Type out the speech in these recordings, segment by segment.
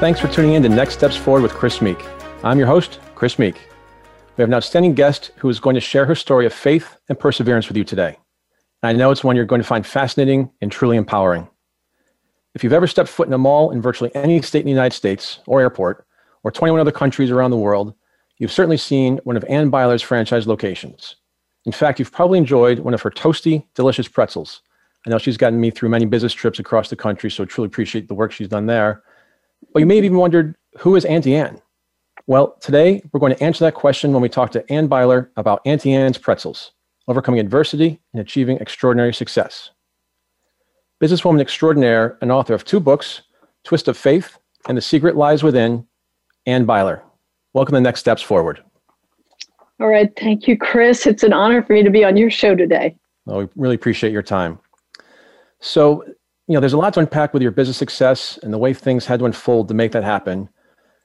Thanks for tuning in to Next Steps Forward with Chris Meek. I'm your host, Chris Meek. We have an outstanding guest who is going to share her story of faith and perseverance with you today. And I know it's one you're going to find fascinating and truly empowering. If you've ever stepped foot in a mall in virtually any state in the United States or airport, or 21 other countries around the world, you've certainly seen one of Anne Beiler's franchise locations. In fact, you've probably enjoyed one of her toasty, delicious pretzels. I know she's gotten me through many business trips across the country, so I truly appreciate the work she's done there. But you may have even wondered, who is Auntie Anne? Well, today we're going to answer that question when we talk to Anne Beiler about Auntie Anne's pretzels, overcoming adversity and achieving extraordinary success. Businesswoman extraordinaire and author of two books, Twist of Faith and The Secret Lies Within, Anne Beiler. Welcome to Next Steps Forward. All right. Thank you, Chris. It's an honor for me to be on your show today. Well, we really appreciate your time. So, you know, there's a lot to unpack with your business success and the way things had to unfold to make that happen.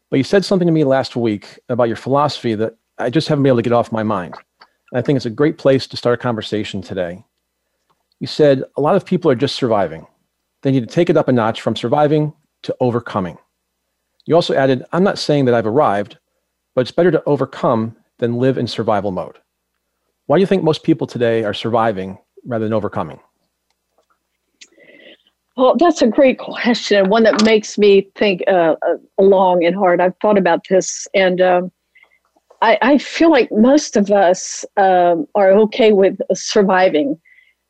But you said something to me last week about your philosophy that I just haven't been able to get off my mind. And I think it's a great place to start a conversation today. You said a lot of people are just surviving. They need to take it up a notch from surviving to overcoming. You also added, I'm not saying that I've arrived, but it's better to overcome than live in survival mode. Why do you think most people today are surviving rather than overcoming? Well, that's a great question, and one that makes me think uh, uh, long and hard. I've thought about this, and um, I, I, feel like most of us um, are okay with surviving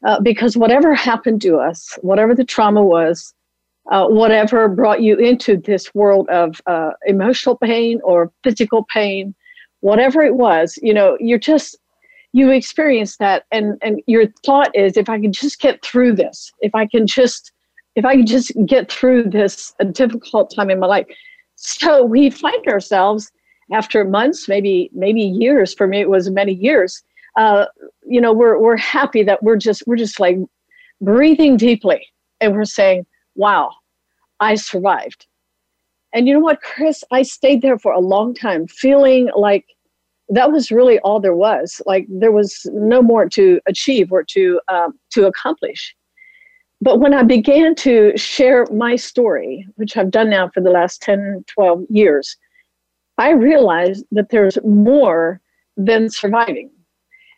uh, because whatever happened to us, whatever the trauma was, uh, whatever brought you into this world of uh, emotional pain or physical pain, whatever it was, you know, you're just you experience that, and and your thought is, if I can just get through this, if I can just if I could just get through this difficult time in my life. So we find ourselves after months, maybe maybe years. For me, it was many years. Uh, you know, we're we're happy that we're just we're just like breathing deeply, and we're saying, "Wow, I survived." And you know what, Chris? I stayed there for a long time, feeling like that was really all there was. Like there was no more to achieve or to um, to accomplish. But when I began to share my story, which I've done now for the last 10, 12 years, I realized that there's more than surviving.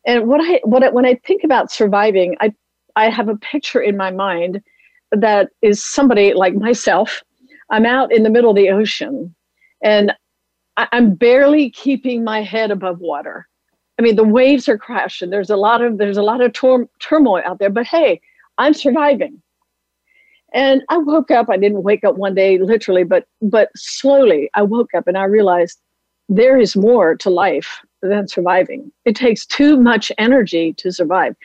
And what I, what I, when I think about surviving, I, I have a picture in my mind that is somebody like myself. I'm out in the middle of the ocean and I, I'm barely keeping my head above water. I mean, the waves are crashing. There's a lot of there's a lot of tor- turmoil out there. But hey, I'm surviving. And I woke up, I didn't wake up one day literally, but but slowly I woke up and I realized there is more to life than surviving. It takes too much energy to survive.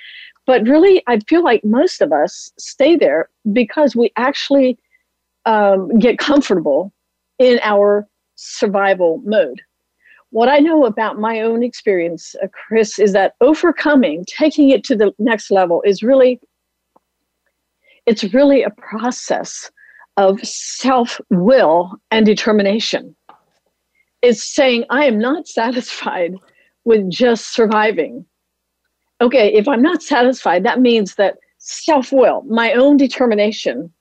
But really, I feel like most of us stay there because we actually um, get comfortable in our survival mode. What I know about my own experience, uh, Chris, is that overcoming, taking it to the next level, is really it's really a process of self will and determination. It's saying, I am not satisfied with just surviving. Okay, if I'm not satisfied, that means that self will, my own determination,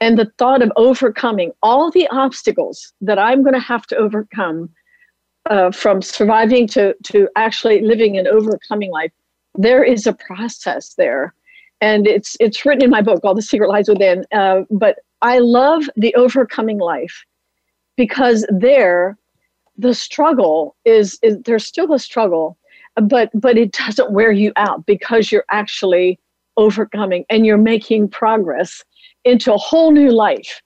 and the thought of overcoming all the obstacles that I'm going to have to overcome uh, from surviving to, to actually living an overcoming life, there is a process there and it's it's written in my book all the secret lies within uh, but i love the overcoming life because there the struggle is, is there's still a struggle but but it doesn't wear you out because you're actually overcoming and you're making progress into a whole new life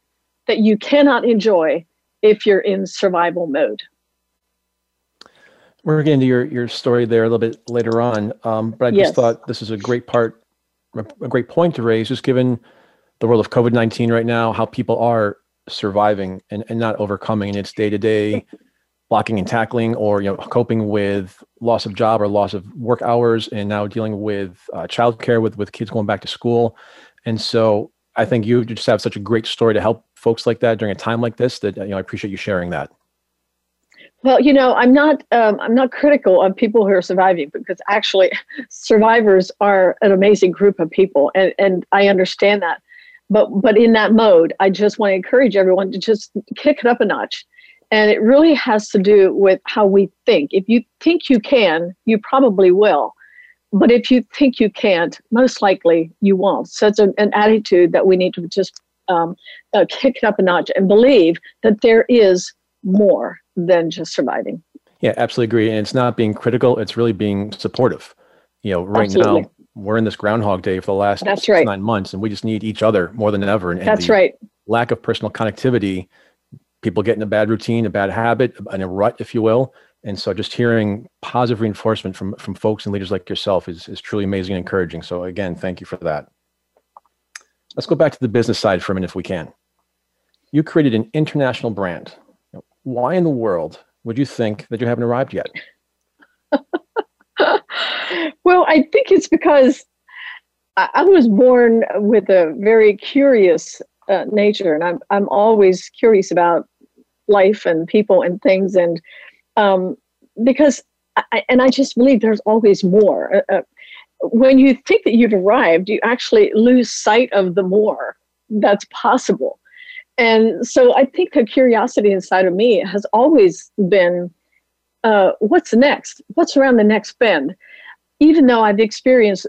that you cannot enjoy if you're in survival mode. We're getting to your, your story there a little bit later on um, but i just thought this is a great part a great point to raise, just given the world of COVID 19 right now, how people are surviving and, and not overcoming. And it's day to day blocking and tackling or you know coping with loss of job or loss of work hours and now dealing with uh, childcare with with kids going back to school and so i think you just have such a great story to help folks like that during a time like this that you know i appreciate you sharing that well you know i'm not um, i'm not critical of people who are surviving because actually survivors are an amazing group of people and and i understand that but but in that mode i just want to encourage everyone to just kick it up a notch and it really has to do with how we think. If you think you can, you probably will. But if you think you can't, most likely you won't. So it's an, an attitude that we need to just um, uh, kick it up a notch and believe that there is more than just surviving. Yeah, absolutely agree. And it's not being critical, it's really being supportive. You know, right absolutely. now, we're in this Groundhog Day for the last That's right. nine months, and we just need each other more than ever. And, and That's right. Lack of personal connectivity people get in a bad routine, a bad habit, in a rut, if you will. And so just hearing positive reinforcement from, from folks and leaders like yourself is, is truly amazing and encouraging. So again, thank you for that. Let's go back to the business side for a minute if we can. You created an international brand. Why in the world would you think that you haven't arrived yet? well, I think it's because I was born with a very curious uh, nature, and I'm I'm always curious about life and people and things, and um, because I, and I just believe there's always more. Uh, uh, when you think that you've arrived, you actually lose sight of the more that's possible. And so I think the curiosity inside of me has always been uh, what's next? What's around the next bend? Even though I've experienced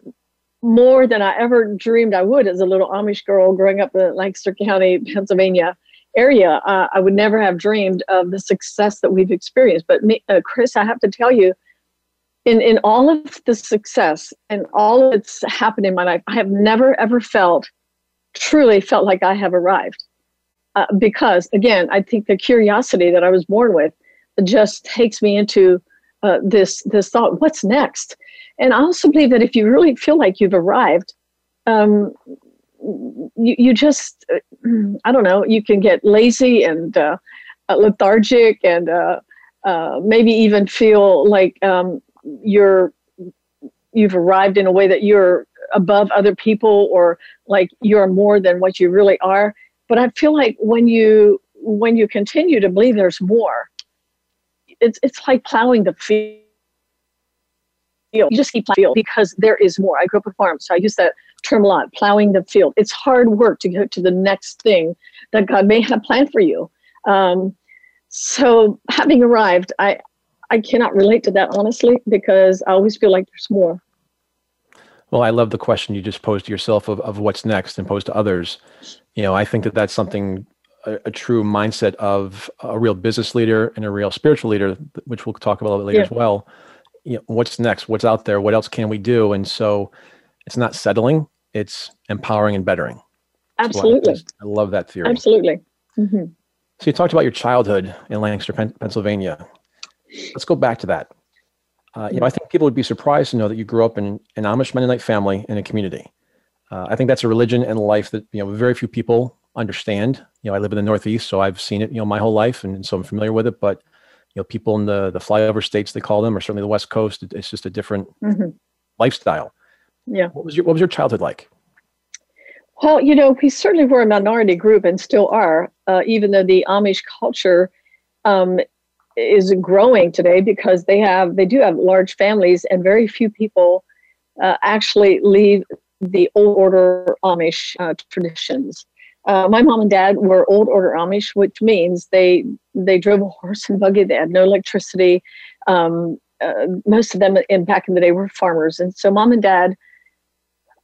more than I ever dreamed I would as a little Amish girl growing up in Lancaster County, Pennsylvania area. Uh, I would never have dreamed of the success that we've experienced. But me, uh, Chris, I have to tell you, in in all of the success and all that's happened in my life, I have never ever felt truly felt like I have arrived. Uh, because again, I think the curiosity that I was born with just takes me into uh, this this thought: what's next? And I also believe that if you really feel like you've arrived, um, you, you just, uh, I don't know, you can get lazy and uh, uh, lethargic and maybe even feel like um, you're, you've arrived in a way that you're above other people or like you're more than what you really are. But I feel like when you, when you continue to believe there's more, it's, it's like plowing the field. You just keep plowing because there is more. I grew up with farms, so I use that term a lot, plowing the field. It's hard work to get to the next thing that God may have planned for you. Um, so having arrived, I I cannot relate to that honestly because I always feel like there's more. Well, I love the question you just posed to yourself of, of what's next and posed to others. You know, I think that that's something a, a, true mindset of a real business leader and a real spiritual leader, which we'll talk about a little bit later yeah. as well you know, what's next? What's out there? What else can we do? And so it's not settling, it's empowering and bettering. Absolutely. So I, I, love that theory. Absolutely. Mm-hmm. So you talked about your childhood in Lancaster, Pennsylvania. Let's go back to that. Uh, you know, I think people would be surprised to know that you grew up in an Amish Mennonite family in a community. Uh, I think that's a religion and life that you know very few people understand. You know, I live in the Northeast, so I've seen it you know my whole life, and, and so I'm familiar with it. But you know people in the the flyover states they call them or certainly the west coast it's just a different mm-hmm. lifestyle yeah what was your what was your childhood like well you know we certainly were a minority group and still are uh, even though the amish culture um, is growing today because they have they do have large families and very few people uh, actually leave the old order amish uh, traditions uh, my mom and dad were old order Amish, which means they they drove a horse and buggy. They had no electricity. Um, uh, most of them in back in the day were farmers, and so mom and dad,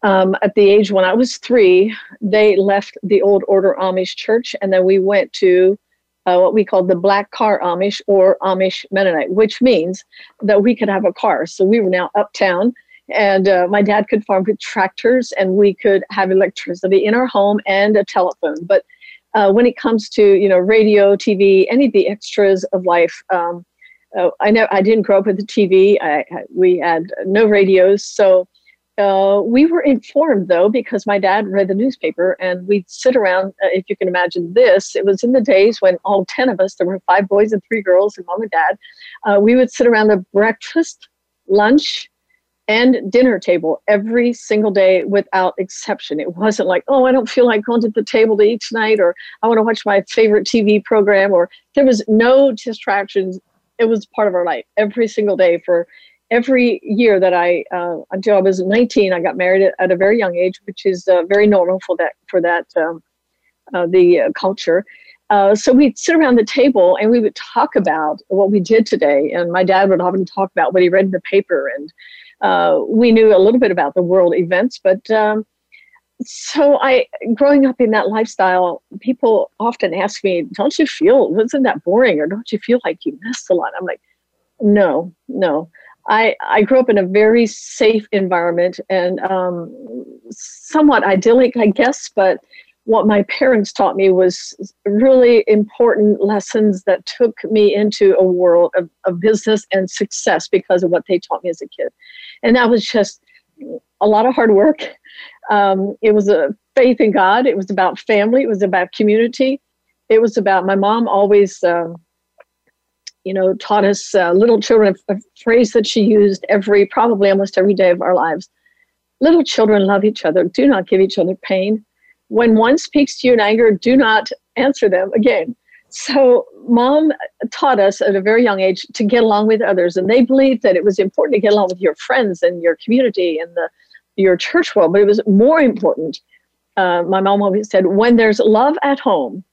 um, at the age when I was three, they left the old order Amish church, and then we went to uh, what we called the black car Amish or Amish Mennonite, which means that we could have a car. So we were now uptown and uh, my dad could farm with tractors and we could have electricity in our home and a telephone. But uh, when it comes to you know radio tv any of the extras of life um, uh, i know i didn't grow up with the tv I, we had no radios. So uh, we were informed though because my dad read the newspaper and we'd sit around uh, if you can imagine this it was in the days when all 10 of us there were five boys and three girls and mom and dad uh, we would sit around the breakfast lunch and dinner table every single day without exception. It wasn't like oh i don't feel like going to the table to eat tonight or i want to watch my favorite tv program or there was no distractions. It was part of our life every single day for every year that I uh, until I was 19, I got married at, a very young age, which is uh, very normal for that for that um, uh, the uh, culture. Uh, so we'd sit around the table and we would talk about what we did today, and my dad would often talk about what he read in the paper, and uh, we knew a little bit about the world events, but. Um, so I, growing up in that lifestyle, people often ask me, "Don't you feel wasn't that boring, or don't you feel like you missed a lot?" I'm like, "No, no." I, I grew up in a very safe environment and um, somewhat idyllic, I guess, but what my parents taught me was really important lessons that took me into a world of, of business and success because of what they taught me as a kid. And that was just a lot of hard work. Um, it was a faith in God. It was about family. It was about community. It was about my mom always. Um, you know, taught us uh, little children a, phrase that she used every, probably almost every day of our lives. Little children love each other. Do not give each other pain. When one speaks to you in anger, do not answer them again. So, mom taught us at a very young age to get along with others, and they believed that it was important to get along with your friends and your community and the your church world. But it was more important. Uh, my mom always said, "When there's love at home,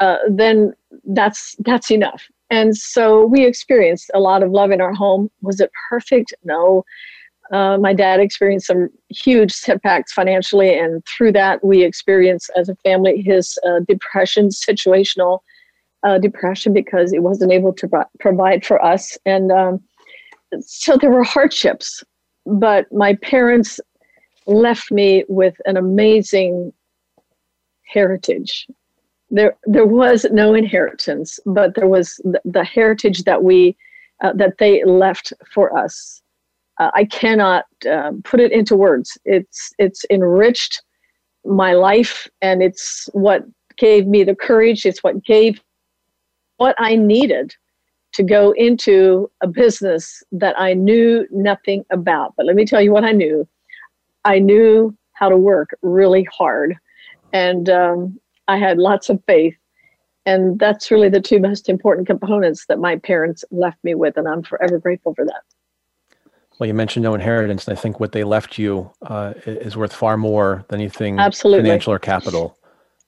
uh, then that's that's enough." And so we experienced a lot of love in our home. Was it perfect? No. Uh, my dad experienced some huge setbacks financially, and through that, we experienced as a family his uh, depression, situational uh, depression, because he wasn't able to pro- provide for us. And um, so there were hardships, but my parents left me with an amazing heritage there there was no inheritance, but there was the, the heritage that we uh, that they left for us. Uh, I cannot uh, put it into words. It's it's enriched my life, and it's what gave me the courage. It's what gave what I needed to go into a business that I knew nothing about. But let me tell you what I knew. I knew how to work really hard, and um, I had lots of faith. And that's really the two most important components that my parents left me with. And I'm forever grateful for that. Well, you mentioned no inheritance. And I think what they left you uh, is worth far more than anything Absolutely. financial or capital.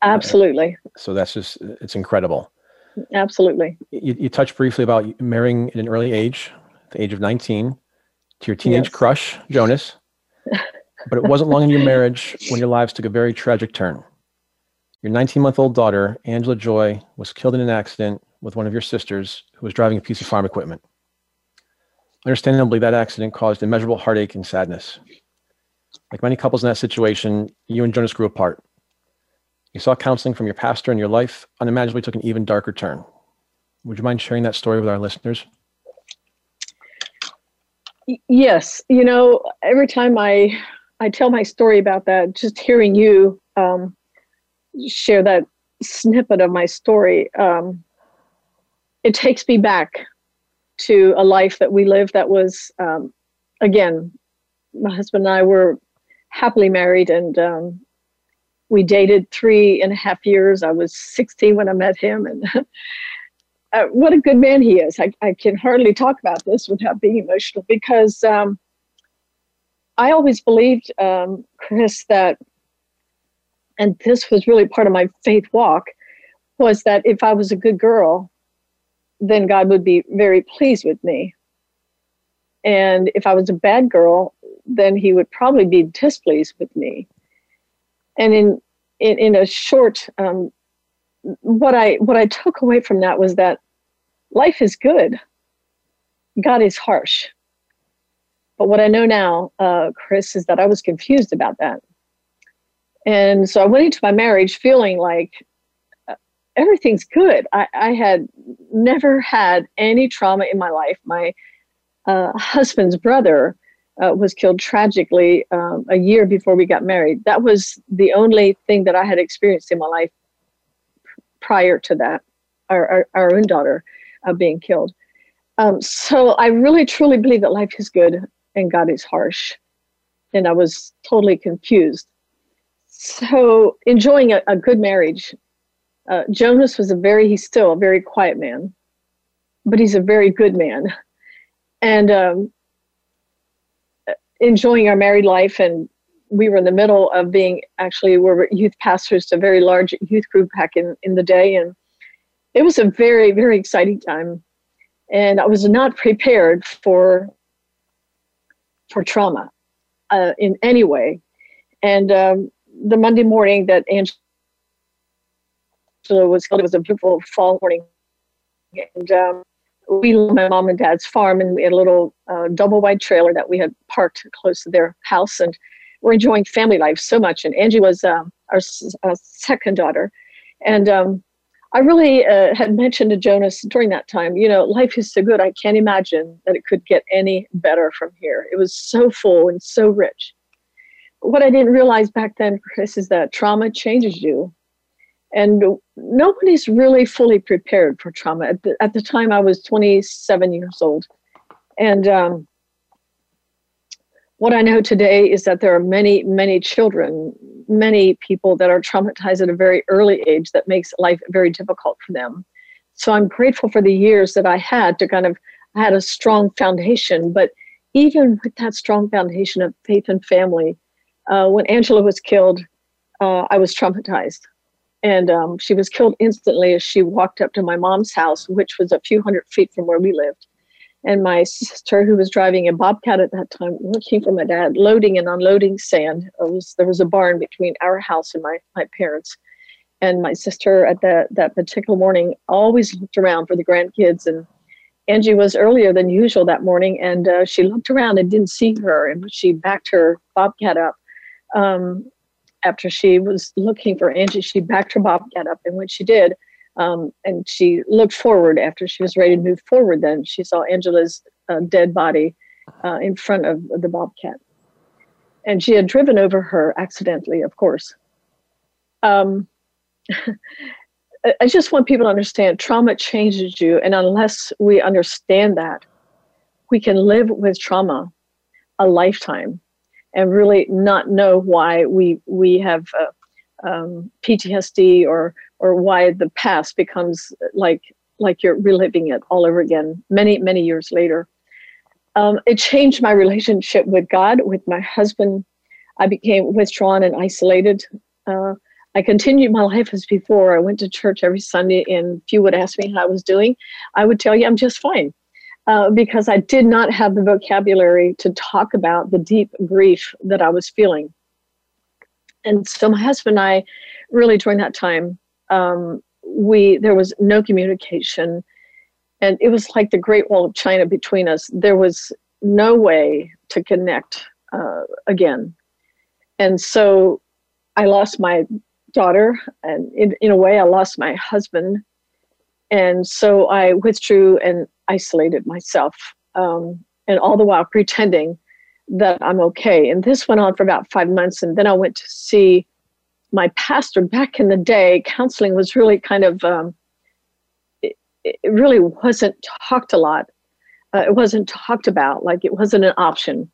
Absolutely. Uh, so that's just, it's incredible. Absolutely. You, you touched briefly about marrying at an early age, the age of 19, to your teenage yes. crush, Jonas. but it wasn't long in your marriage when your lives took a very tragic turn. Your 19 month old daughter, Angela Joy, was killed in an accident with one of your sisters who was driving a piece of farm equipment. Understandably, that accident caused immeasurable heartache and sadness. Like many couples in that situation, you and Jonas grew apart. You saw counseling from your pastor, and your life unimaginably took an even darker turn. Would you mind sharing that story with our listeners? Yes. You know, every time I I tell my story about that, just hearing you um, share that snippet of my story, um, it takes me back to a life that we lived that was, um, again, my husband and I were happily married and um, we dated three and a half years. I was 16 when I met him. And uh, what a good man he is. I, I can hardly talk about this without being emotional because um, I always believed, um, Chris, that and this was really part of my faith walk, was that if I was a good girl, then God would be very pleased with me. And if I was a bad girl, then he would probably be displeased with me. And in in, in a short, um, what I what I took away from that was that life is good. God is harsh. But what I know now, uh, Chris, is that I was confused about that. And so I went into my marriage feeling like uh, everything's good. I, I had never had any trauma in my life. My uh, husband's brother uh, was killed tragically um, a year before we got married. That was the only thing that I had experienced in my life prior to that, our, our, our own daughter uh, being killed. Um, so I really truly believe that life is good and God is harsh. And I was totally confused. So enjoying a, a good marriage. Uh, Jonas was a very, he's still a very quiet man, but he's a very good man. And um, enjoying our married life and we were in the middle of being actually we were youth pastors to a very large youth group back in, in the day and it was a very very exciting time and i was not prepared for for trauma uh, in any way and um, the monday morning that angela was killed it was a beautiful fall morning. And um, we lived my mom and dad's farm and we had a little uh, double wide trailer that we had parked close to their house and we're enjoying family life so much. And angie was um, our uh, second daughter. And um, i really uh, had mentioned to jonas during that time you know life is so good i can't imagine that it could get any better from here. It was so full and so rich what i didn't realize back then chris is that trauma changes you and nobody's really fully prepared for trauma. At the, at the time, I was 27 years old. And um, what I know today is that there are many, many children, many people that are traumatized at a very early age that makes life very difficult for them. So I'm grateful for the years that I had to kind of I had a strong foundation. But even with that strong foundation of faith and family, uh, when Angela was killed, uh, I was traumatized and um, she was killed instantly as she walked up to my mom's house, which was a few hundred feet from where we lived. And my sister, who was driving a bobcat at that time, looking for my dad, loading and unloading sand. Was, there was a barn between our house and my, my parents. And my sister, at that, that particular morning, always looked around for the grandkids. And Angie was earlier than usual that morning, and uh, she looked around and didn't see her. And she backed her bobcat up. Um, after she was looking for Angie, she backed her bobcat up, and when she did, um, and she looked forward after she was ready to move forward, then she saw Angela's uh, dead body uh, in front of the bobcat, and she had driven over her accidentally, of course. Um, I just want people to understand trauma changes you, and unless we understand that, we can live with trauma a lifetime and really not know why we we have uh, um, PTSD or or why the past becomes like like you're reliving it all over again many many years later. Um, it changed my relationship with God, with my husband. I became withdrawn and isolated. Uh, I continued my life as before. I went to church every Sunday, and if you would ask me how I was doing, I would tell you I'm just fine uh, because I did not have the vocabulary to talk about the deep grief that I was feeling. And so my husband and I, really during that time, um, we there was no communication, and it was like the Great Wall of China between us. There was no way to connect uh, again, and so I lost my daughter, and in, in a way, I lost my husband. And so I withdrew and isolated myself, um, and all the while pretending that I'm okay. And this went on for about five months. And then I went to see my pastor. Back in the day, counseling was really kind of, um, it, it, really wasn't talked a lot. Uh, it wasn't talked about, like it wasn't an option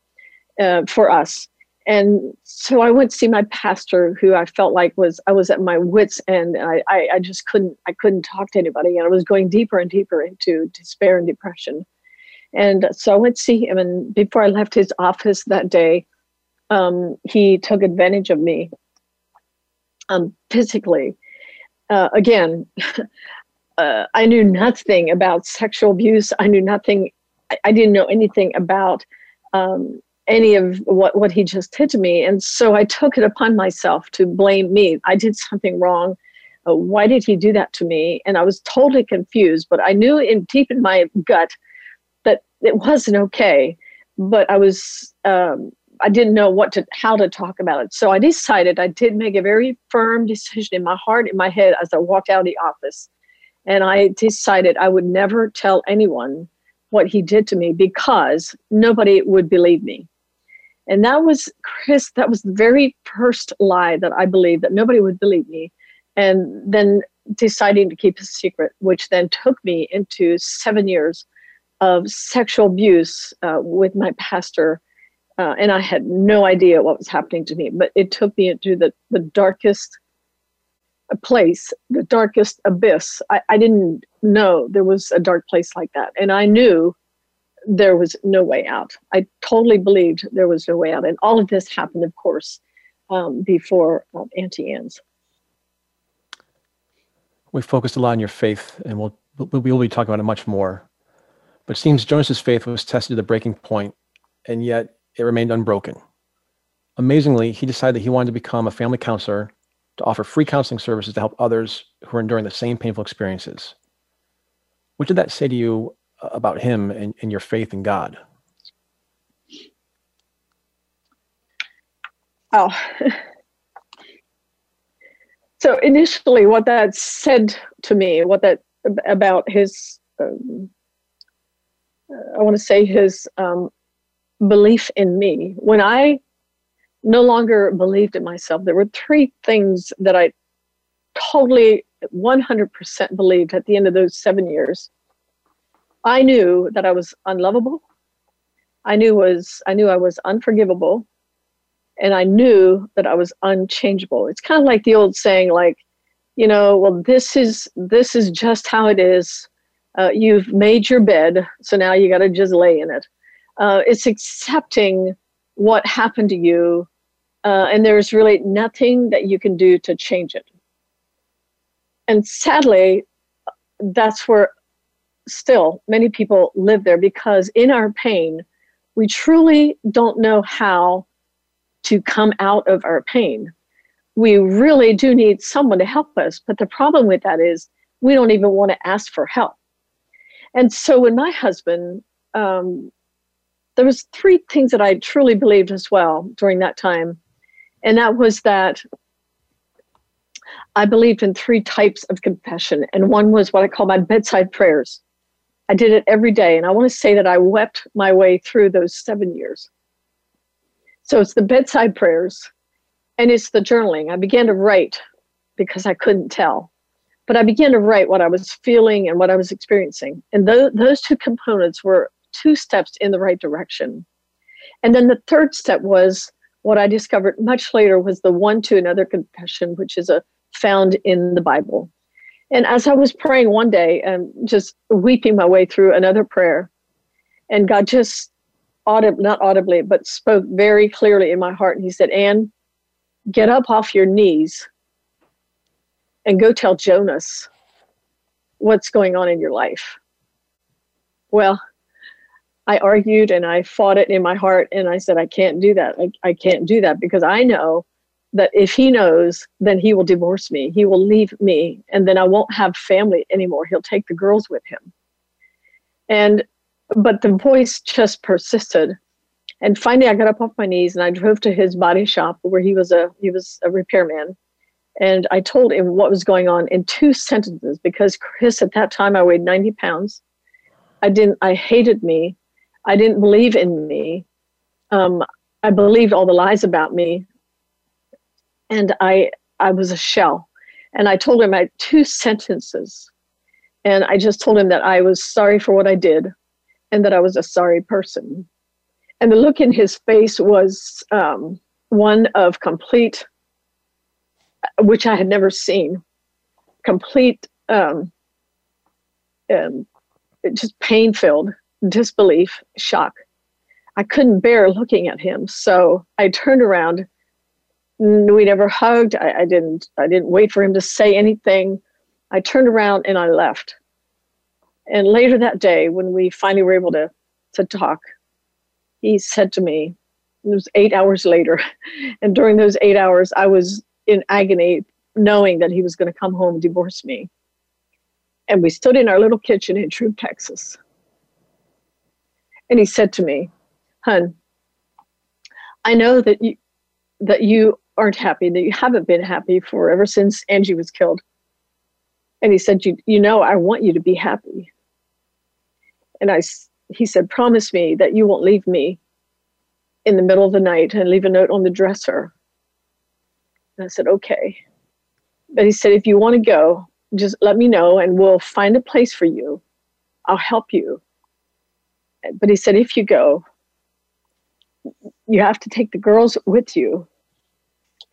uh, for us. And so I went to see my pastor, who I felt like was I was at my wits' end, and I, I, I just couldn't I couldn't talk to anybody, and I was going deeper and deeper into despair and depression. And so I went to see him, and before I left his office that day, um, he took advantage of me um, physically. Uh, again, uh, I knew nothing about sexual abuse. I knew nothing. I, I didn't know anything about um, any of what, what he just did to me. And so I took it upon myself to blame me. I did something wrong. Uh, why did he do that to me? And I was totally confused, but I knew in deep in my gut that it wasn't okay. But I was, um, I didn't know what to, how to talk about it. So I decided I did make a very firm decision in my heart, in my head, as I walked out of the office. And I decided I would never tell anyone what he did to me because nobody would believe me And that was Chris, that was the very first lie that I believed that nobody would believe me. And then deciding to keep a secret, which then took me into seven years of sexual abuse uh, with my pastor. Uh, and I had no idea what was happening to me, but it took me into the, the darkest place, the darkest abyss. I, I didn't know there was a dark place like that. And I knew there was no way out. I totally believed there was no way out. And all of this happened, of course, um, before um, Auntie Anne's. We focused a lot on your faith, and we'll, we will be talking about it much more. But it seems Jonas's faith was tested to the breaking point, and yet it remained unbroken. Amazingly, he decided that he wanted to become a family counselor to offer free counseling services to help others who are enduring the same painful experiences. What did that say to you about him and, and your faith in God? Oh. so initially, what that said to me, what that about his, um, I want to say his um, belief in me. When I no longer believed in myself, there were three things that I totally 100% believed at the end of those seven years I knew that I was unlovable. I knew was I knew I was unforgivable, and I knew that I was unchangeable. It's kind of like the old saying, like, you know, well, this is this is just how it is. Uh, you've made your bed, so now you got to just lay in it. Uh, it's accepting what happened to you, uh, and there's really nothing that you can do to change it. And sadly, that's where still many people live there because in our pain, we truly don't know how to come out of our pain. We really do need someone to help us. But the problem with that is we don't even want to ask for help. And so when my husband, um, there was three things that I truly believed as well during that time. And that was that I believed in three types of confession. And one was what I call my bedside prayers. I did it every day. And I want to say that I wept my way through those seven years. So it's the bedside prayers and it's the journaling. I began to write because I couldn't tell. But I began to write what I was feeling and what I was experiencing. And th- those two components were two steps in the right direction. And then the third step was what I discovered much later was the one to another confession, which is a found in the Bible. And as I was praying one day and just weeping my way through another prayer, and God just audibly, not audibly, but spoke very clearly in my heart. And He said, Anne, get up off your knees and go tell Jonas what's going on in your life. Well, I argued and I fought it in my heart and I said, I can't do that. I, I can't do that because I know that if he knows, then he will divorce me. He will leave me, and then I won't have family anymore. He'll take the girls with him. And but the voice just persisted. And finally I got up off my knees and I drove to his body shop where he was a he was a repairman. And I told him what was going on in two sentences because Chris at that time I weighed 90 pounds. I didn't I hated me. I didn't believe in me. Um, I believed all the lies about me and I I was a shell. And I told him I two sentences. And I just told him that I was sorry for what I did and that I was a sorry person. And the look in his face was um, one of complete, which I had never seen, complete, um, um, just pain filled disbelief, shock. I couldn't bear looking at him. So I turned around we never hugged. I, I didn't. I didn't wait for him to say anything. I turned around and I left. And later that day, when we finally were able to to talk, he said to me, it was eight hours later, and during those eight hours, I was in agony, knowing that he was going to come home and divorce me. And we stood in our little kitchen in True, Texas. And he said to me, Hun, I know that you that you aren't happy, that you haven't been happy for ever since Angie was killed. And he said, you, you know, I want you to be happy. And I, he said, promise me that you won't leave me in the middle of the night and leave a note on the dresser. And I said, okay. But he said, if you want to go, just let me know and we'll find a place for you. I'll help you. But he said, if you go, you have to take the girls with you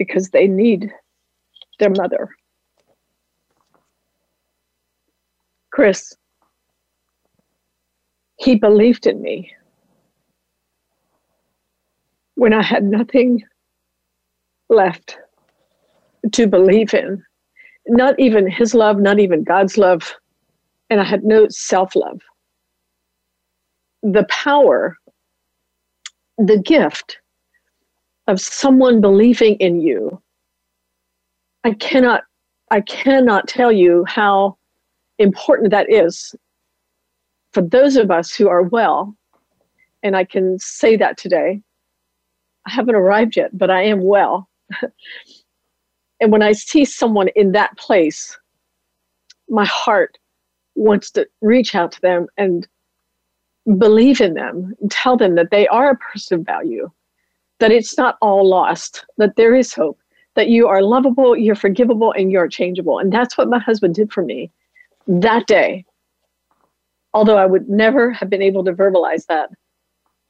because they need their mother. Chris, he believed in me when I had nothing left to believe in. Not even his love, not even God's love. And I had no self love. The power, the gift of someone believing in you. I cannot, I cannot tell you how important that is for those of us who are well. And I can say that today. I haven't arrived yet, but I am well. and when I see someone in that place, my heart wants to reach out to them and believe in them and tell them that they are a person of value, that it's not all lost, that there is hope, that you are lovable, you're forgivable, and you're changeable. And that's what my husband did for me that day. Although I would never have been able to verbalize that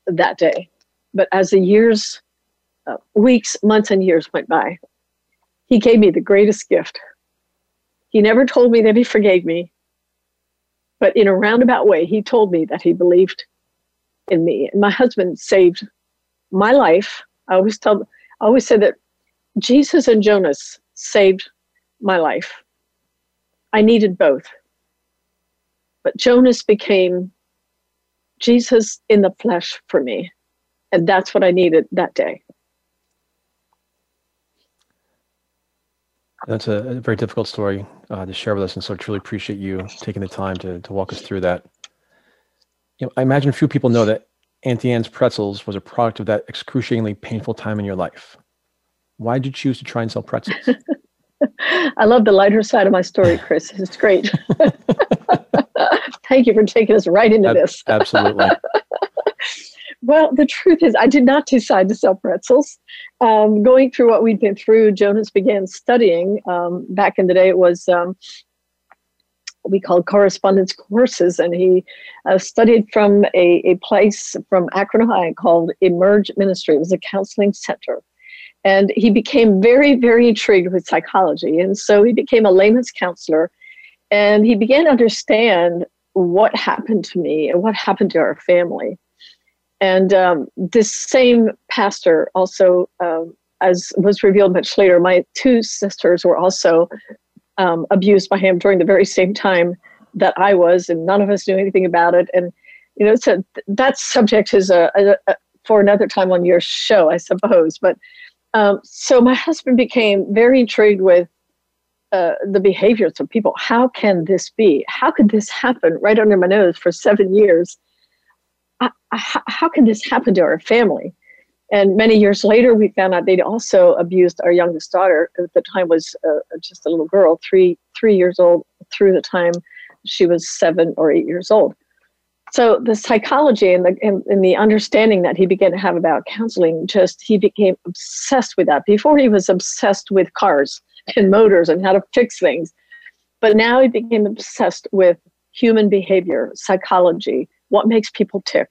that day. But as the years, uh, weeks, months, and years went by, he gave me the greatest gift. He never told me that he forgave me, but in a roundabout way, he told me that he believed in me. And my husband saved my life. I always tell, I always say that Jesus and Jonas saved my life. I needed both. But Jonas became Jesus in the flesh for me. And that's what I needed that day. That's a, a very difficult story uh, to share with us, and so I truly appreciate you taking the time to, to walk us through that. You know, I imagine few people know that Auntie Anne's Pretzels was a product of that excruciatingly painful time in your life. Why did you choose to try and sell pretzels? I love the lighter side of my story, Chris. It's great. Thank you for taking us right into this. Absolutely. well, the truth is, I did not decide to sell pretzels. Um, going through what we'd been through, Jonas began studying. Um, back in the day, it was um, we called correspondence courses, and he uh, studied from a, a place from Akron, Ohio called Emerge Ministry. It was a counseling center. And he became very, very intrigued with psychology. And so he became a layman's counselor and he began to understand what happened to me and what happened to our family. And um, this same pastor also, um, as was revealed much later, my two sisters were also um, abused by him during the very same time that I was, and none of us knew anything about it. And you know, so that subject is a, a, a for another time on your show, I suppose. But um, so my husband became very intrigued with uh, the behaviors of people. How can this be? How could this happen right under my nose for seven years? I, I, how can this happen to our family? And many years later, we found out they'd also abused our youngest daughter. At the time, was uh, just a little girl, three three years old. Through the time she was seven or eight years old. So the psychology and the and, and, the understanding that he began to have about counseling, just he became obsessed with that. Before he was obsessed with cars and motors and how to fix things, but now he became obsessed with human behavior, psychology, what makes people tick,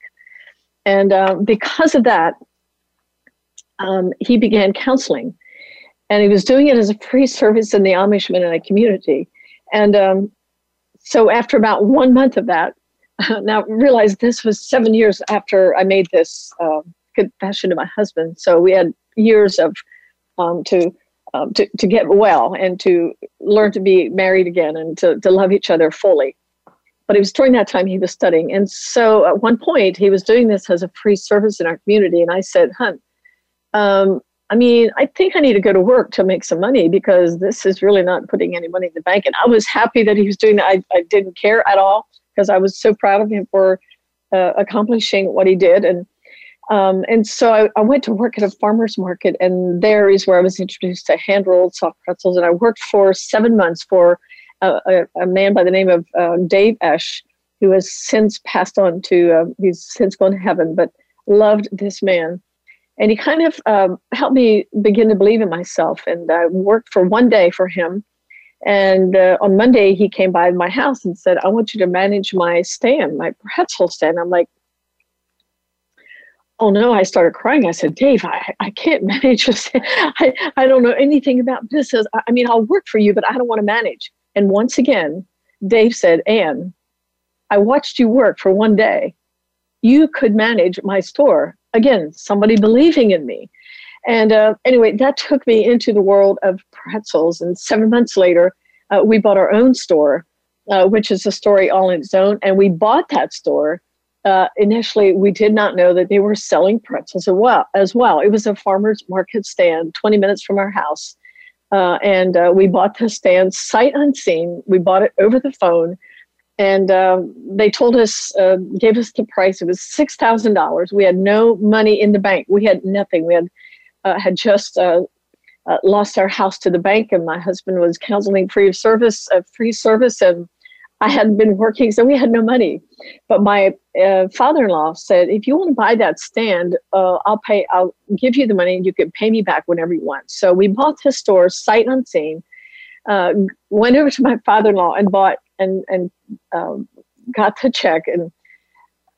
and um, because of that, um, he began counseling, and he was doing it as a free service in the Amish Mennonite community, and um, so after about one month of that now realize this was seven years after I made this uh, confession to my husband. So we had years of um, to, um, to to get well and to learn to be married again and to, to love each other fully. But it was during that time he was studying, and so at one point he was doing this as a free service in our community. And I said, "Hun, um, I mean, I think I need to go to work to make some money because this is really not putting any money in the bank." And I was happy that he was doing that. I, I didn't care at all because I was so proud of him for uh, accomplishing what he did. And um, and so I, I, went to work at a farmer's market, and there is where I was introduced to hand rolled soft pretzels. And I worked for seven months for a, a, a man by the name of uh, Dave Esch, who has since passed on to, uh, he's since gone to heaven, but loved this man. And he kind of um, helped me begin to believe in myself. And I worked for one day for him. And uh, on Monday, he came by my house and said, I want you to manage my stand, my pretzel stand. I'm like, oh no, I started crying. I said, Dave, I, I can't manage. I, I don't know anything about business. I, I mean, I'll work for you, but I don't want to manage. And once again, Dave said, Anne, I watched you work for one day. You could manage my store again, somebody believing in me. And uh, anyway, that took me into the world of pretzels. And seven months later, uh, we bought our own store, uh, which is a story all in its own. And we bought that store. Uh, initially, we did not know that they were selling pretzels as well. As well, it was a farmer's market stand, 20 minutes from our house, uh, and uh, we bought the stand sight unseen. We bought it over the phone and um, they told us uh, gave us the price. It was $6000 we had no money in the bank. We had nothing. We had uh, had just uh, uh lost our house to the bank and my husband was counseling free of service uh, free service and i hadn't been working so we had no money. But my uh, father-in-law said if you want to buy that stand i'll pay i'll give you the money and you can pay me back whenever you want. So we bought the store sight unseen went over to my father-in-law and bought and and um, got the check. And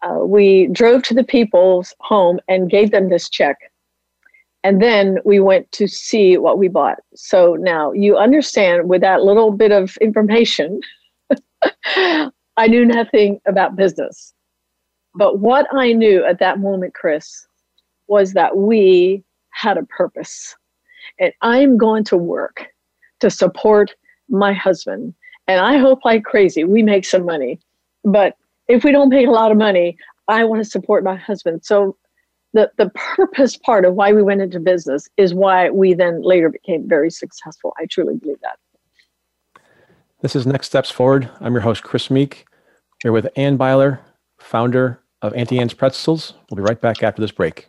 uh, we drove to the people's home and gave them this check. And then we went to see what we bought. So now you understand with that little bit of information i knew nothing about business. But what i knew at that moment chris was that we had a purpose. And i'm going to work to support my husband and I hope like crazy we make some money. But if we don't make a lot of money, I want to support my husband. So the, the purpose part of why we went into business is why we then later became very successful. I truly believe that. This is Next Steps Forward. I'm your host, Chris Meek. We're with Anne Beiler, founder of Auntie Anne's Pretzels. We'll be right back after this break.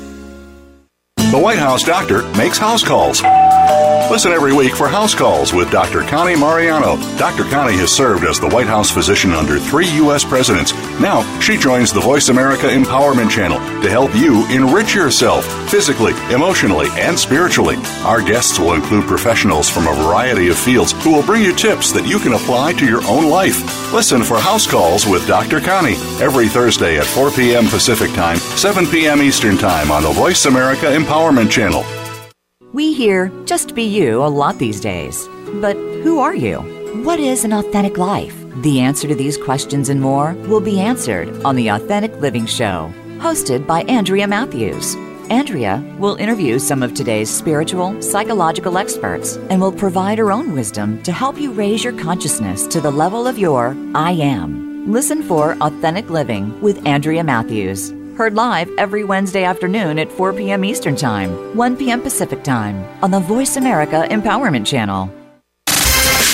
The White House doctor makes house calls. Listen every week for House Calls with Dr. Connie Mariano. Dr. Connie has served as the White House physician under three U.S. presidents. Now, she joins the Voice America Empowerment Channel to help you enrich yourself physically, emotionally, and spiritually. Our guests will include professionals from a variety of fields who will bring you tips that you can apply to your own life. Listen for House Calls with Dr. Connie every Thursday at 4 p.m. Pacific Time, 7 p.m. Eastern Time on the Voice America Empowerment Channel. We hear just be you a lot these days. But who are you? What is an authentic life? The answer to these questions and more will be answered on The Authentic Living Show, hosted by Andrea Matthews. Andrea will interview some of today's spiritual, psychological experts and will provide her own wisdom to help you raise your consciousness to the level of your I am. Listen for Authentic Living with Andrea Matthews Heard live every Wednesday afternoon at 4 p.m. Eastern Time, 1 p.m. Pacific Time on the Voice America Empowerment Channel.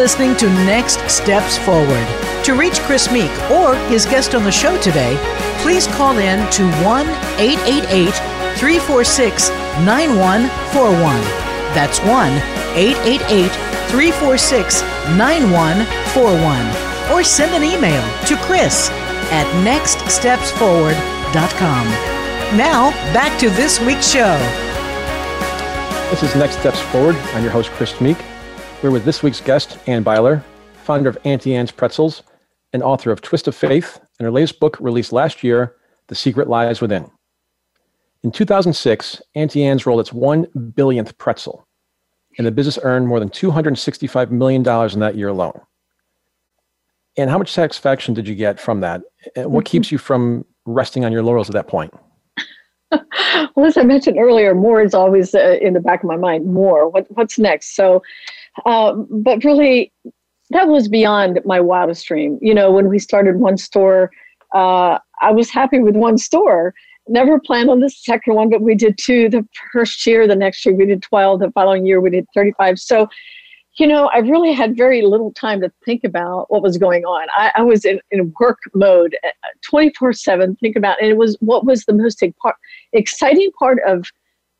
Listening to Next Steps Forward. To reach Chris Meek or his guest on the show today, please call in to 1 888 346 9141. That's 1 888 346 9141. Or send an email to Chris at nextstepsforward.com. Now, back to this week's show. This is Next Steps Forward. I'm your host, Chris Meek. We're with this week's guest, Anne Beiler, founder of Auntie Anne's Pretzels and author of Twist of Faith and her latest book released last year, The Secret Lies Within. In 2006, Auntie Anne's rolled its one billionth pretzel, and the business earned more than $265 million in that year alone. And how much satisfaction did you get from that? And what keeps you from resting on your laurels at that point? well, as I mentioned earlier, more is always uh, in the back of my mind. More. What, what's next? So, um, but really, that was beyond my wildest dream. You know, when we started one store, uh, I was happy with one store. Never planned on the second one, but we did two the first year. The next year we did 12. The following year we did 35. So, you know, I really had very little time to think about what was going on. I, I was in, in work mode uh, 24 7, think about, and it was what was the most exciting part of,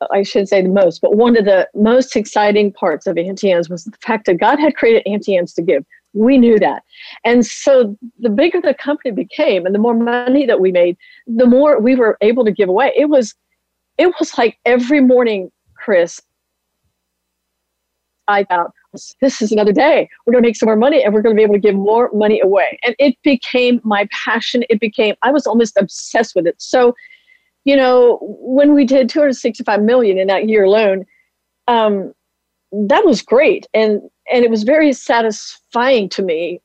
I shouldn't say the most, but one of the most exciting parts of Auntie Anne's was the fact that God had created Auntie Anne's to give. We knew that. And so the bigger the company became and the more money that we made, the more we were able to give away. It was, it was like every morning, Chris, I thought, this is another day. We're going to make some more money and we're going to be able to give more money away. And it became my passion. It became, I was almost obsessed with it. So, you know, when we did 265 million in that year alone, um, that was great. And, and it was very satisfying to me,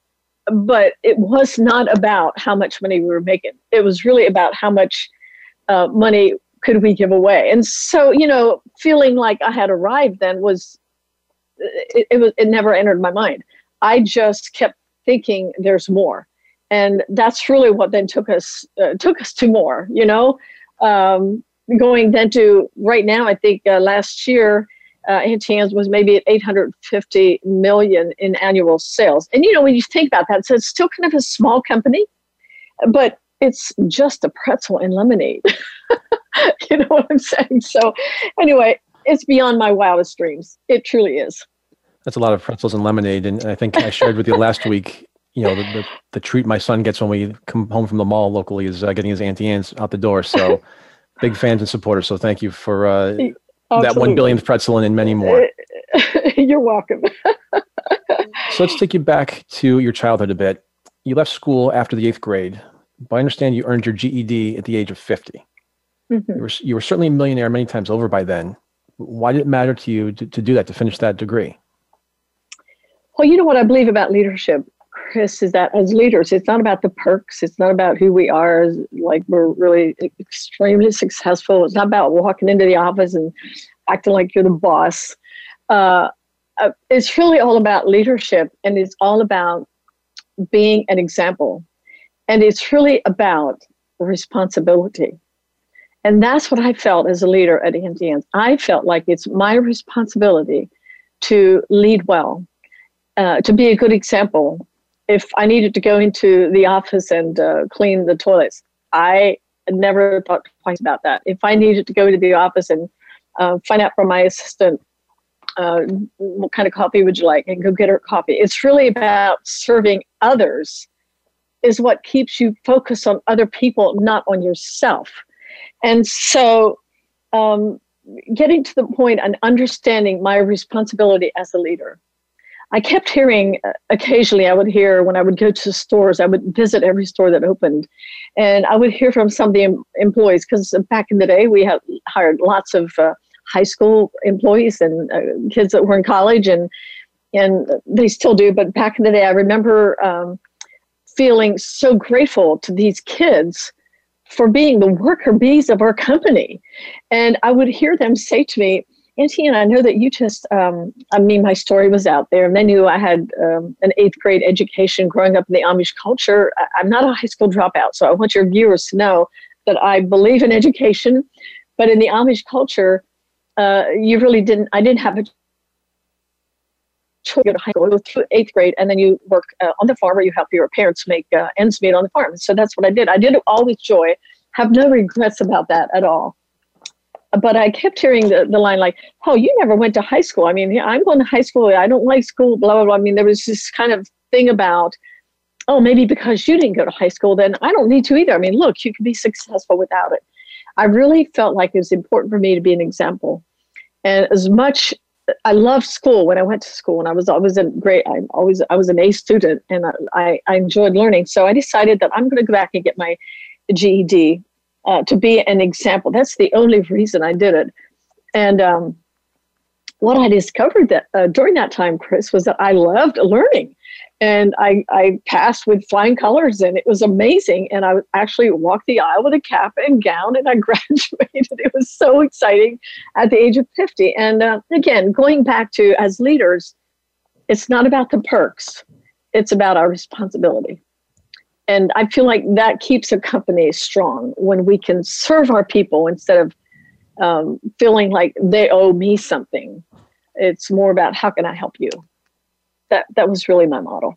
but it was not about how much money we were making. It was really about how much uh, money could we give away. And so, you know, feeling like I had arrived then was it, it was it never entered my mind. I just kept thinking there's more, and that's really what then took us uh, took us to more. You know, um, going then to right now. I think uh, last year. Uh, Anne's was maybe at 850 million in annual sales. And you know, when you think about that, so it's still kind of a small company, but it's just a pretzel and lemonade. you know what I'm saying? So, anyway, it's beyond my wildest dreams. It truly is. That's a lot of pretzels and lemonade. And I think I shared with you last week, you know, the, the, the, treat my son gets when we come home from the mall locally is uh, getting his Auntie Anne's out the door. So big fans and supporters. So thank you for uh, that one billionth pretzel and many more. You're welcome. so let's take you back to your childhood a bit. You left school after the eighth grade, but I understand you earned your GED at the age of 50. Mm-hmm. You, were, you were certainly a millionaire many times over by then why did it matter to you to, to do that, to finish that degree? Well, you know what I believe about leadership, Chris, is that as leaders, it's not about the perks. It's not about who we are, like we're really extremely successful. It's not about walking into the office and acting like you're the boss. Uh, uh, it's really all about leadership and it's all about being an example. And it's really about responsibility. And that's what I felt as a leader at Auntie I felt like it's my responsibility to lead well, uh, to be a good example. If I needed to go into the office and uh, clean the toilets, I never thought twice about that. If I needed to go to the office and uh, find out from my assistant uh, what kind of coffee would you like and go get her coffee, it's really about serving others, is what keeps you focused on other people, not on yourself. And so, um, getting to the point and understanding my responsibility as a leader. I kept hearing uh, occasionally, I would hear when I would go to stores, I would visit every store that opened, and I would hear from some of the em- employees because back in the day we had hired lots of uh, high school employees and uh, kids that were in college, and and they still do. But back in the day, I remember um, feeling so grateful to these kids for being the worker bees of our company. And I would hear them say to me, And I know that you just, um, I mean, my story was out there, and they knew I had um, an eighth grade education growing up in the Amish culture. I, am not a high school dropout, so I want your viewers to know that I believe in education, but in the Amish culture, uh, you really didn't, I didn't have a choice. You go to high school, go through eighth grade, and then you work uh, on the farm or you help your parents make uh, ends meet on the farm. So that's what I did. I did it all with joy. Have no regrets about that at all. But I kept hearing the, the line like, "Oh, you never went to high school." I mean, I'm going to high school. I don't like school. Blah blah blah. I mean, there was this kind of thing about, oh, maybe because you didn't go to high school, then I don't need to either. I mean, look, you can be successful without it. I really felt like it was important for me to be an example. And as much I loved school when I went to school, and I was always a great. I always I was an A student, and I I enjoyed learning. So I decided that I'm going to go back and get my GED uh, to be an example. That's the only reason I did it. And um, what I discovered that uh, during that time, Chris, was that I loved learning. And I, I passed with flying colors and it was amazing. And i actually walked the aisle with a cap and gown and i graduated. It was so exciting at the age of 50 and uh, again going back to as leaders it's not about the perks. It's about our responsibility and i feel like that keeps a company strong when we can serve our people instead of um, feeling like they owe me something it's more about how can i help you that that was really my model.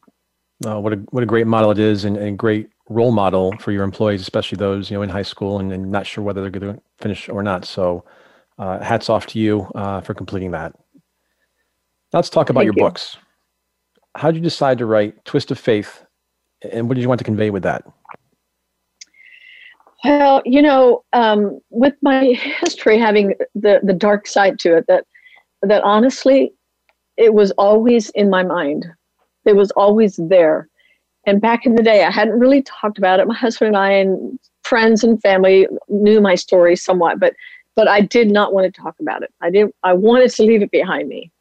Oh, what a what a great model it is, and, and great role model for your employees, especially those you know in high school and, and not sure whether they're going to finish or not. So, uh, hats off to you uh, for completing that. Now let's talk about Thank your you. books. How did you decide to write Twist of Faith, and what did you want to convey with that? Well, you know, um, with my history having the the dark side to it, that that honestly, it was always in my mind. It was always there. And back in the day, I hadn't really talked about it. My husband and I and friends and family knew my story somewhat, but but I did not want to talk about it. I didn't. I wanted to leave it behind me.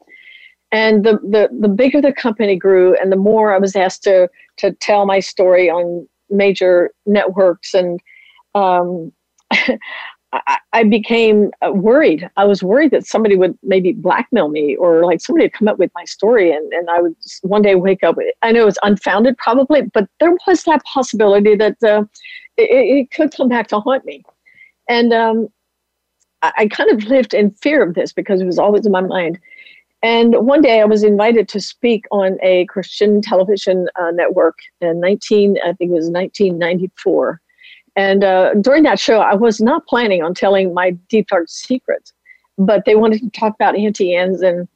And the the the bigger the company grew, and the more I was asked to to tell my story on major networks, and um, I, I became uh, worried. I was worried that somebody would maybe blackmail me or like somebody would come up with my story and, and I would one day wake up. I know it's unfounded probably, but there was that possibility that uh, it, it, could come back to haunt me. And um, I, I kind of lived in fear of this because it was always in my mind. And one day I was invited to speak on a Christian television uh, network in 19, I think it was 1994 and uh, during that show, I was not planning on telling my deep dark secret, but they wanted to talk about Auntie Anne's and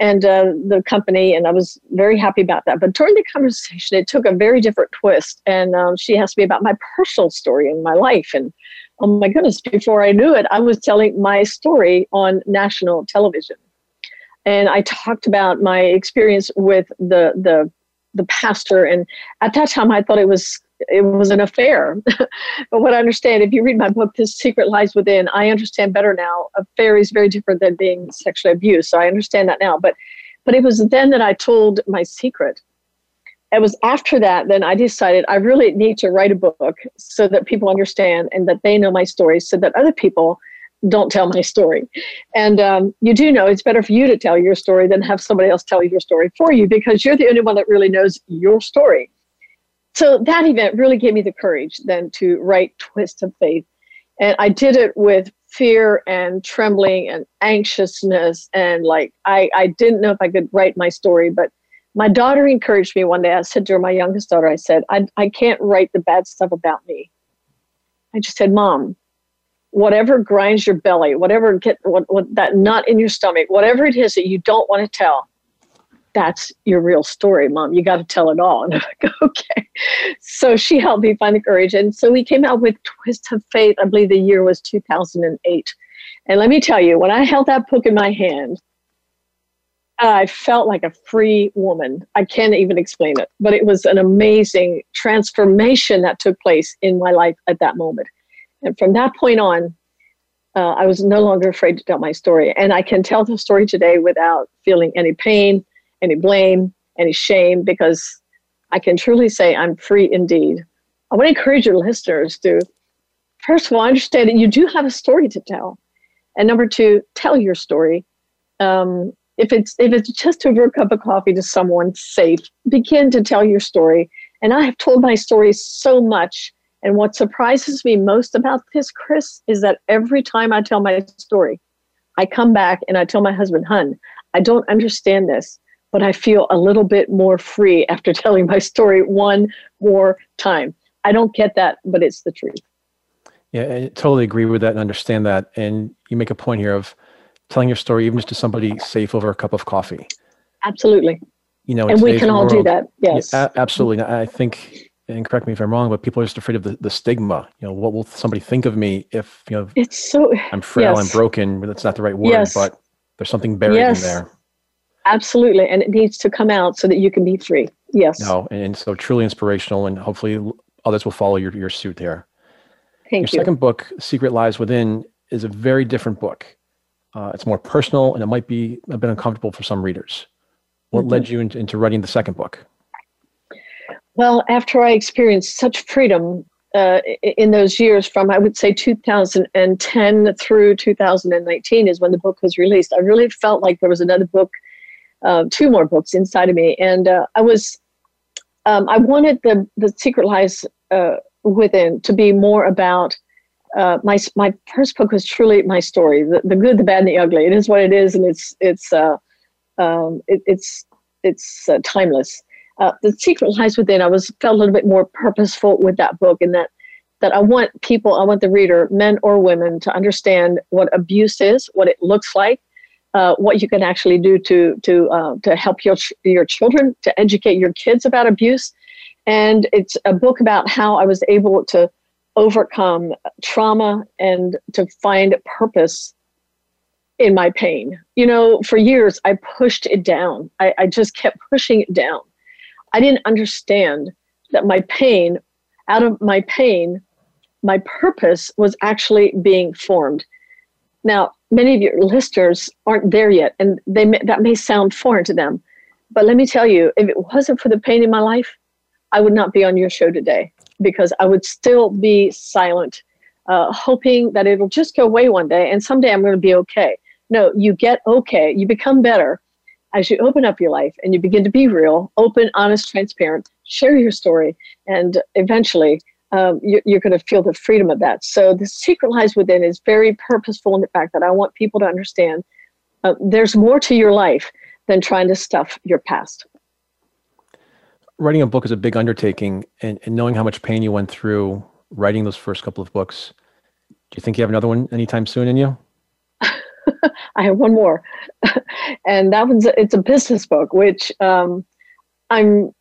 and uh, the company, and I was very happy about that. But during the conversation, it took a very different twist, and um, she asked me about my personal story in my life, and oh my goodness, before I knew it, I was telling my story on national television, and I talked about my experience with the the the pastor, and at that time, I thought it was it was an affair. but what I understand, if you read my book, This Secret Lies Within, I understand better now. A affair is very different than being sexually abused. So I understand that now. But but it was then that I told my secret. It was after that, then I decided I really need to write a book so that people understand and that they know my story so that other people don't tell my story. And um, you do know it's better for you to tell your story than have somebody else tell your story for you because you're the only one that really knows your story so that event really gave me the courage then to write Twist of Faith. And I did it with fear and trembling and anxiousness. And like, I, I didn't know if I could write my story, but my daughter encouraged me one day. I said to her, my youngest daughter, I said, I, I can't write the bad stuff about me. I just said, Mom, whatever grinds your belly, whatever get what, what that nut in your stomach, whatever it is that you don't want to tell, that's your real story, mom. You got to tell it all. And I'm like, okay. So she helped me find the courage. And so we came out with Twist of Faith. I believe the year was 2008. And let me tell you, when I held that book in my hand, I felt like a free woman. I can't even explain it, but it was an amazing transformation that took place in my life at that moment. And from that point on, uh, I was no longer afraid to tell my story. And I can tell the story today without feeling any pain, any blame, any shame, because I can truly say I'm free indeed. I want to encourage your listeners to, first of all, understand that you do have a story to tell. And number two, tell your story. Um, if it's if it's just over a cup of coffee to someone safe, begin to tell your story. And I have told my story so much. And what surprises me most about this, Chris, is that every time I tell my story, I come back and I tell my husband, "Hun, I don't understand this but I feel a little bit more free after telling my story one more time. I don't get that, but it's the truth. Yeah, I totally agree with that and understand that. And you make a point here of telling your story even just to somebody safe over a cup of coffee. Absolutely. You know, and we can all world, do that. Yes. Yeah, absolutely. I think, and correct me if I'm wrong, but people are just afraid of the, the stigma. You know, what will somebody think of me if, you know, it's so, I'm frail, yes. I'm broken. That's not the right word, yes. but there's something buried yes. in there. Absolutely. And it needs to come out so that you can be free. Yes. No, and so truly inspirational, and hopefully others will follow your, your suit there. Thank you. your you. second book, Secret Lies Within, is a very different book. Uh, it's more personal, and it might be a bit uncomfortable for some readers. What mm-hmm. led you into, into writing the second book? Well, after I experienced such freedom uh, in those years from I would say 2010 through 2019 is when the book was released. I really felt like there was another book uh, two more books inside of me, and uh, I was um, I wanted the the Secret Lies uh, Within to be more about. Uh, my my first book was truly my story, the, the good, the bad, and the ugly. It is what it is, and it's it's uh, um, it, it's it's uh, timeless. The Secret Lies Within. I was felt a little bit more purposeful with that book, in that that I want people, I want the reader, men or women, to understand what abuse is, what it looks like, uh, what you can actually do to to uh, to help your your children to educate your kids about abuse, and it's a book about how I was able to overcome trauma and to find purpose in my pain. You know, for years I pushed it down. I, I just kept pushing it down. I didn't understand that my pain, out of my pain, my purpose was actually being formed. Now, many of your listeners aren't there yet, and they may, that may sound foreign to them. But let me tell you, if it wasn't for the pain in my life, I would not be on your show today because I would still be silent, uh, hoping that it'll just go away one day and someday I'm going to be okay. No, you get okay, you become better as you open up your life and you begin to be real, open, honest, transparent, share your story, and eventually um, you, you're going to feel the freedom of that. So the secret lies within is very purposeful in the fact that I want people to understand uh, there's more to your life than trying to stuff your past. Writing a book is a big undertaking, and, and knowing how much pain you went through writing those first couple of books, do you think you have another one anytime soon in you? I have one more, and that one's it's a business book, which um, I'm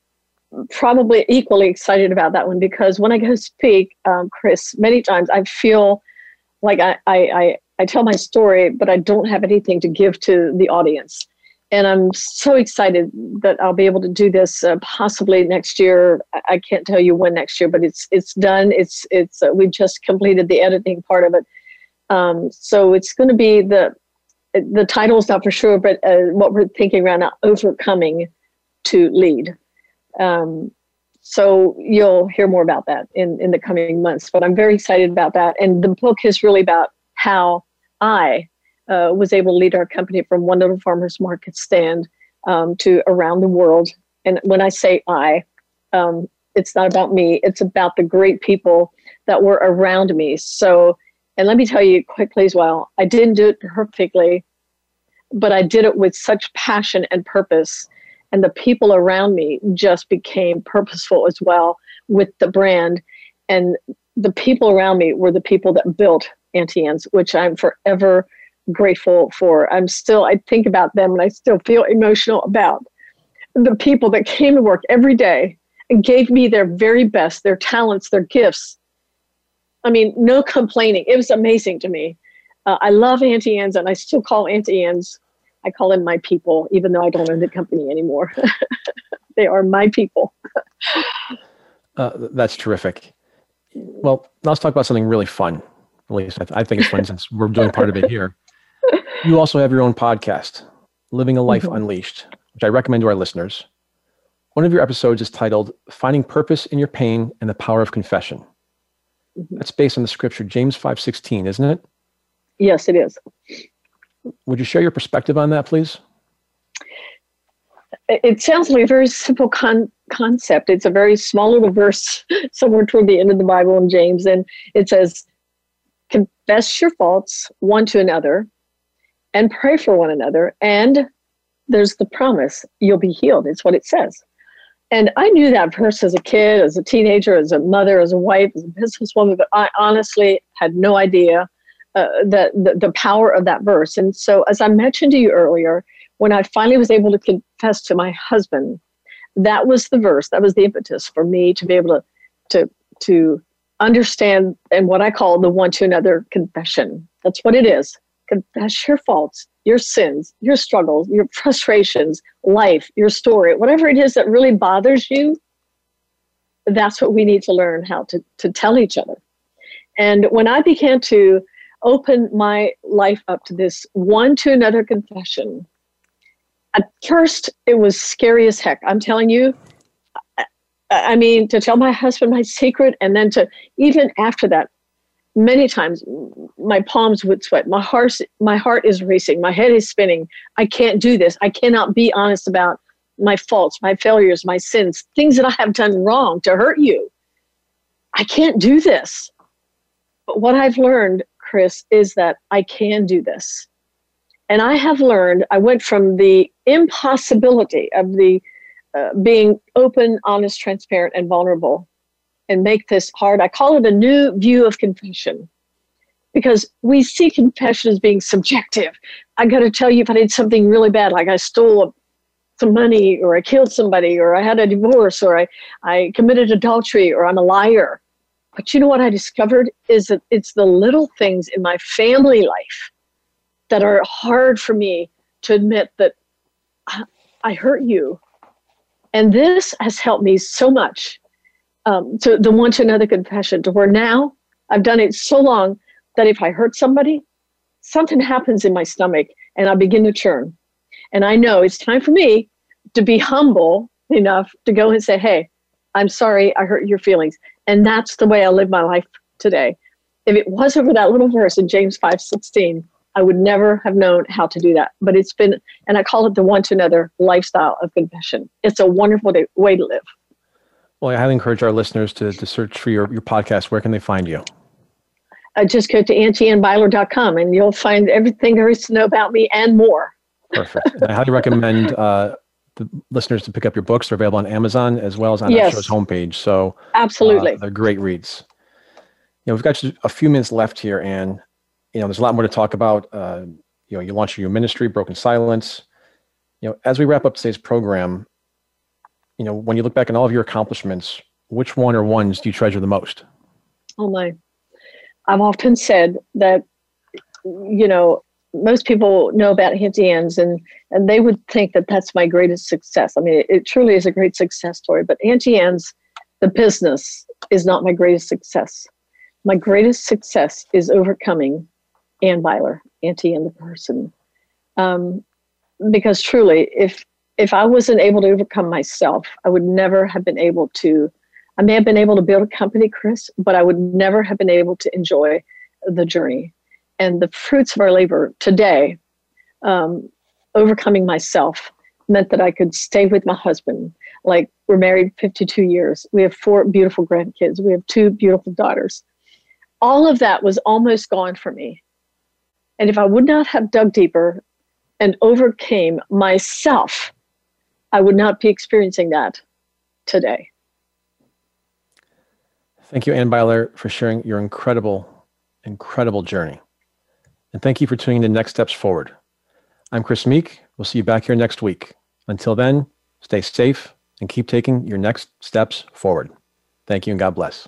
probably equally excited about that one because when I go speak, um, Chris, many times I feel like I, I, I, I tell my story, but I don't have anything to give to the audience. And I'm so excited that I'll be able to do this uh, possibly next year. I can't tell you when next year, but it's it's done. It's it's uh, we just completed the editing part of it. Um, so it's going to be the the title's not for sure, but uh, what we're thinking around now, overcoming to lead. Um, so you'll hear more about that in, in the coming months. But I'm very excited about that. And the book is really about how I uh, was able to lead our company from one little farmer's market stand um, to around the world. And when I say I, um, it's not about me, it's about the great people that were around me. So, and let me tell you quickly as well, I didn't do it perfectly, but I did it with such passion and purpose and the people around me just became purposeful as well with the brand and the people around me were the people that built Auntie Anne's, which I'm forever grateful for. I'm still, I think about them and I still feel emotional about the people that came to work every day and gave me their very best, their talents, their gifts. I mean, no complaining. It was amazing to me. Uh, I love Auntie Anne's and I still call Auntie Anne's I call them my people, even though I don't own the company anymore. they are my people. uh, that's terrific. Well, let's talk about something really fun. At least I, think it's fun since we're doing part of it here. You also have your own podcast, Living a Life mm-hmm. Unleashed, which I recommend to our listeners. One of your episodes is titled Finding Purpose in Your Pain and the Power of Confession. Mm-hmm. That's based on the scripture James 5:16, isn't it? Yes, it is. Would you share your perspective on that, please? It sounds like a very simple con- concept. It's a very small little verse somewhere toward the end of the Bible in James, and it says, Confess your faults one to another and pray for one another, and there's the promise you'll be healed. It's what it says. And I knew that verse as a kid, as a teenager, as a mother, as a wife, as a businesswoman, but I honestly had no idea uh, that the, the power of that verse. And so, as I mentioned to you earlier, when I finally was able to confess to my husband, that was the verse, that was the impetus for me to be able to to to understand and what I call the one to another confession. That's what it is. Confess your faults, your sins, your struggles, your frustrations, life, your story, whatever it is that really bothers you. That's what we need to learn how to, to tell each other. And when I began to open my life up to this one to another confession, at first it was scary as heck. I'm telling you, I mean, to tell my husband my secret, and then to even after that, many times my palms would sweat. My heart, my heart is racing. My head is spinning. I can't do this. I cannot be honest about my faults, my failures, my sins, things that I have done wrong to hurt you. I can't do this. But what I've learned, Chris, is that I can do this. And I have learned, I went from the impossibility of the uh, being open, honest, transparent, and vulnerable and make this hard. I call it a new view of confession because we see confession as being subjective. I got to tell you, if I did something really bad, like I stole some money or I killed somebody or I had a divorce or I, I committed adultery or I'm a liar. But you know what I discovered is that it's the little things in my family life that are hard for me to admit that I hurt you and this has helped me so much um, to the one to another confession to where now I've done it so long that if I hurt somebody, something happens in my stomach and I begin to churn. And I know it's time for me to be humble enough to go and say, hey, I'm sorry I hurt your feelings. And that's the way I live my life today. If it wasn't for that little verse in James 5 16, I would never have known how to do that. But it's been, and I call it the one to another lifestyle of confession. It's a wonderful day, way to live. Well, I highly encourage our listeners to, to search for your, your podcast. Where can they find you? Uh, just go to auntieannebeiler.com and you'll find everything there is to know about me and more. Perfect. I highly recommend uh, the listeners to pick up your books. They're available on Amazon as well as on yes. our show's homepage. So absolutely, uh, they're great reads. You know, we've got just a few minutes left here, and you know, there's a lot more to talk about. Uh, you know, you launched your ministry, Broken Silence. You know, as we wrap up today's program, you know, when you look back on all of your accomplishments, which one or ones do you treasure the most? Oh my! I've often said that, you know, most people know about Auntie Anne's and and they would think that that's my greatest success. I mean, it, it truly is a great success story. But Auntie Anne's, the business, is not my greatest success. My greatest success is overcoming Anne Beiler, Auntie Anne the person. Um, because truly, if if I wasn't able to overcome myself, I would never have been able to. I may have been able to build a company, Chris, but I would never have been able to enjoy the journey and the fruits of our labor today. Um, overcoming myself meant that I could stay with my husband. Like we're married 52 years. We have four beautiful grandkids. We have two beautiful daughters. All of that was almost gone for me and if I would not have dug deeper and overcame myself, I would not be experiencing that today. Thank you, Anne Beiler, for sharing your incredible, incredible journey. And thank you for tuning in to Next Steps Forward. I'm Chris Meek. We'll see you back here next week. Until then, stay safe and keep taking your next steps forward. Thank you and God bless.